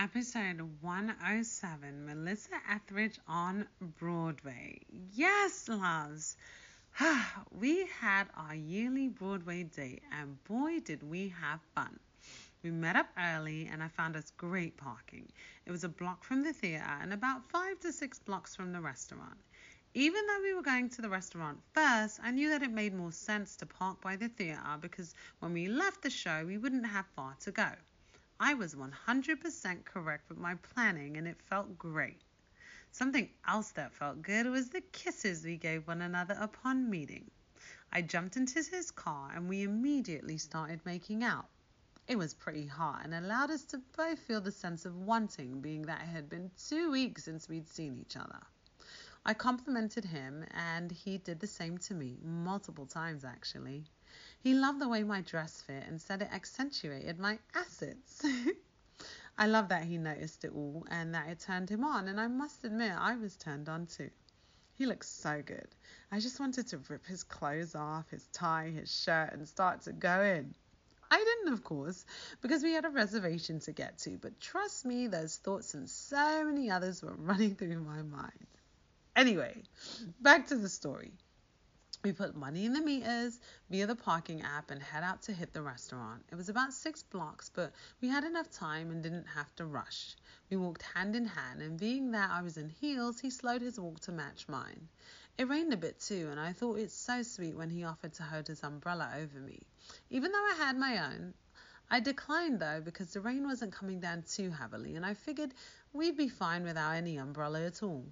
episode 107 Melissa Etheridge on Broadway. Yes, loves. we had our yearly Broadway date, and boy, did we have fun. We met up early, and I found us great parking. It was a block from the theatre and about five to six blocks from the restaurant. Even though we were going to the restaurant first, I knew that it made more sense to park by the theatre because when we left the show, we wouldn't have far to go. I was 100% correct with my planning and it felt great. Something else that felt good was the kisses we gave one another upon meeting. I jumped into his car and we immediately started making out. It was pretty hot and allowed us to both feel the sense of wanting, being that it had been two weeks since we'd seen each other. I complimented him and he did the same to me, multiple times actually. He loved the way my dress fit and said it accentuated my assets. I love that he noticed it all and that it turned him on, and I must admit I was turned on too. He looks so good. I just wanted to rip his clothes off, his tie, his shirt, and start to go in. I didn't, of course, because we had a reservation to get to, but trust me, those thoughts and so many others were running through my mind. Anyway, back to the story. We put money in the meters via the parking app and head out to hit the restaurant. It was about six blocks, but we had enough time and didn't have to rush. We walked hand in hand, and being that I was in heels, he slowed his walk to match mine. It rained a bit too, and I thought it so sweet when he offered to hold his umbrella over me. Even though I had my own, I declined though because the rain wasn't coming down too heavily, and I figured we'd be fine without any umbrella at all.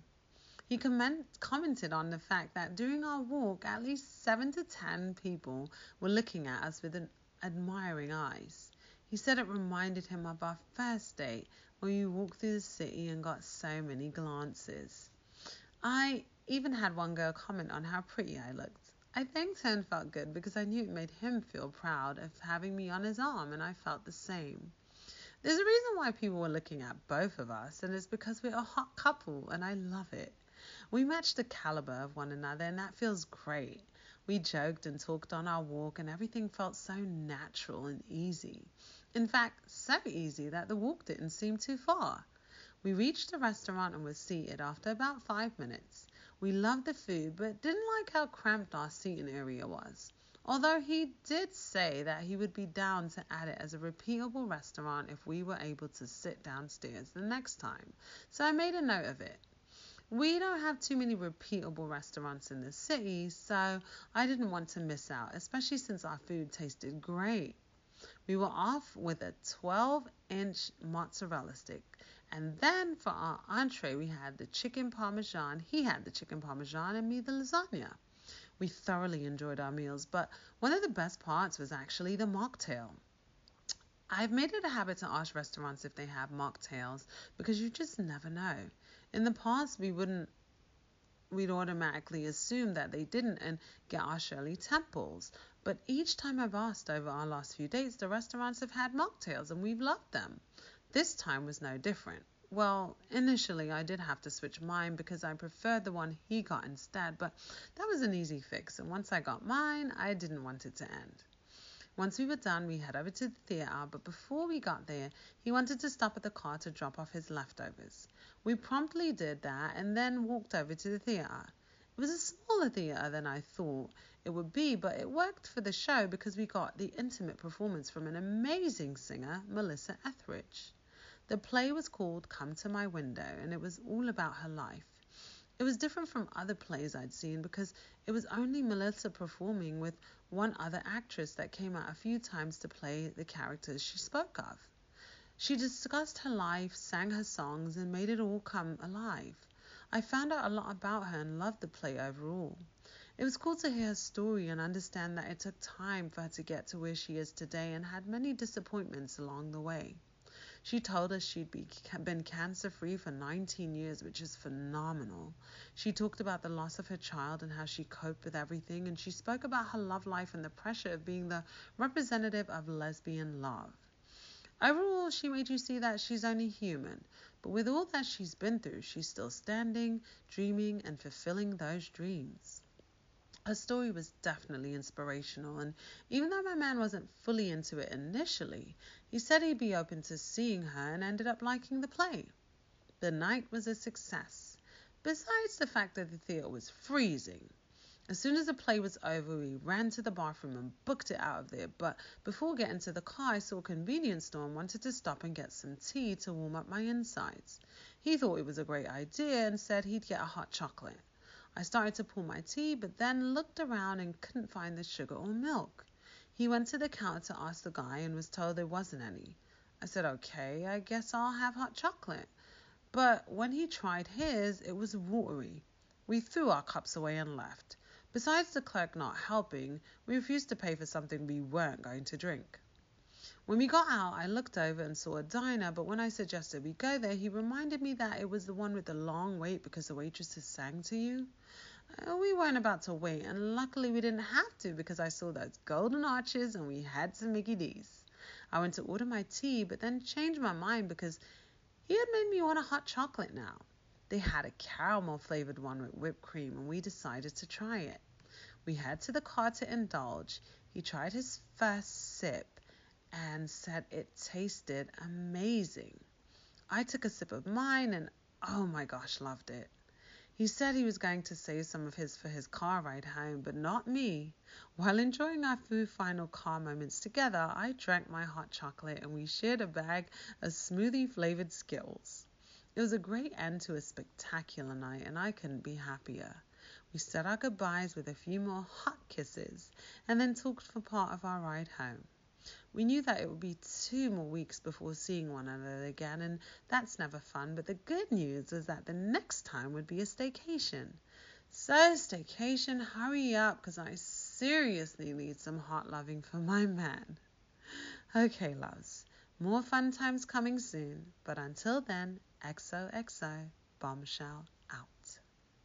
He comment, commented on the fact that during our walk, at least seven to ten people were looking at us with an admiring eyes. He said it reminded him of our first date when we walked through the city and got so many glances. I even had one girl comment on how pretty I looked. I thanked her and felt good because I knew it made him feel proud of having me on his arm, and I felt the same. There's a reason why people were looking at both of us, and it's because we're a hot couple, and I love it. We matched the caliber of one another, and that feels great. We joked and talked on our walk, and everything felt so natural and easy. In fact, so easy that the walk didn't seem too far. We reached the restaurant and were seated after about five minutes. We loved the food, but didn't like how cramped our seating area was. Although he did say that he would be down to add it as a repeatable restaurant if we were able to sit downstairs the next time, so I made a note of it. We don't have too many repeatable restaurants in the city, so I didn't want to miss out, especially since our food tasted great. We were off with a 12 inch mozzarella stick. And then for our entree, we had the chicken parmesan. He had the chicken parmesan and me the lasagna. We thoroughly enjoyed our meals, but one of the best parts was actually the mocktail. I've made it a habit to ask restaurants if they have mocktails because you just never know. In the past, we wouldn't we'd automatically assume that they didn't and get our Shirley Temples. But each time I've asked over our last few dates, the restaurants have had mocktails and we've loved them. This time was no different. Well, initially I did have to switch mine because I preferred the one he got instead, but that was an easy fix, and once I got mine, I didn't want it to end. Once we were done, we head over to the theatre, but before we got there, he wanted to stop at the car to drop off his leftovers. We promptly did that and then walked over to the theatre. It was a smaller theatre than I thought it would be, but it worked for the show because we got the intimate performance from an amazing singer, Melissa Etheridge. The play was called Come to My Window and it was all about her life. It was different from other plays I'd seen because it was only Melissa performing with one other actress that came out a few times to play the characters she spoke of. She discussed her life, sang her songs, and made it all come alive. I found out a lot about her and loved the play overall. It was cool to hear her story and understand that it took time for her to get to where she is today and had many disappointments along the way. She told us she'd be, been cancer free for 19 years, which is phenomenal. She talked about the loss of her child and how she coped with everything, and she spoke about her love life and the pressure of being the representative of lesbian love. Overall, she made you see that she's only human, but with all that she's been through, she's still standing, dreaming, and fulfilling those dreams. Her story was definitely inspirational, and even though my man wasn't fully into it initially, he said he'd be open to seeing her and ended up liking the play. The night was a success, besides the fact that the theatre was freezing. As soon as the play was over, we ran to the bathroom and booked it out of there. But before getting to the car, I saw a convenience store and wanted to stop and get some tea to warm up my insides. He thought it was a great idea and said he'd get a hot chocolate. I started to pour my tea, but then looked around and couldn't find the sugar or milk. He went to the counter to ask the guy and was told there wasn't any. I said, okay, I guess I'll have hot chocolate. But when he tried his, it was watery. We threw our cups away and left. Besides the clerk not helping, we refused to pay for something we weren't going to drink. When we got out, I looked over and saw a diner, but when I suggested we go there, he reminded me that it was the one with the long wait because the waitresses sang to you. Uh, we weren't about to wait, and luckily we didn't have to because I saw those golden arches and we had some Mickey D's. I went to order my tea, but then changed my mind because he had made me want a hot chocolate now. They had a caramel flavored one with whipped cream, and we decided to try it. We head to the car to indulge. He tried his first sip and said it tasted amazing. I took a sip of mine and oh my gosh, loved it. He said he was going to save some of his for his car ride home, but not me. While enjoying our few final car moments together, I drank my hot chocolate and we shared a bag of smoothie flavored Skittles. It was a great end to a spectacular night, and I couldn't be happier. We said our goodbyes with a few more hot kisses and then talked for part of our ride home. We knew that it would be two more weeks before seeing one another again, and that's never fun. But the good news is that the next time would be a staycation. So, staycation, hurry up, because I seriously need some hot loving for my man. Okay, loves, more fun times coming soon, but until then, XOXO, bombshell.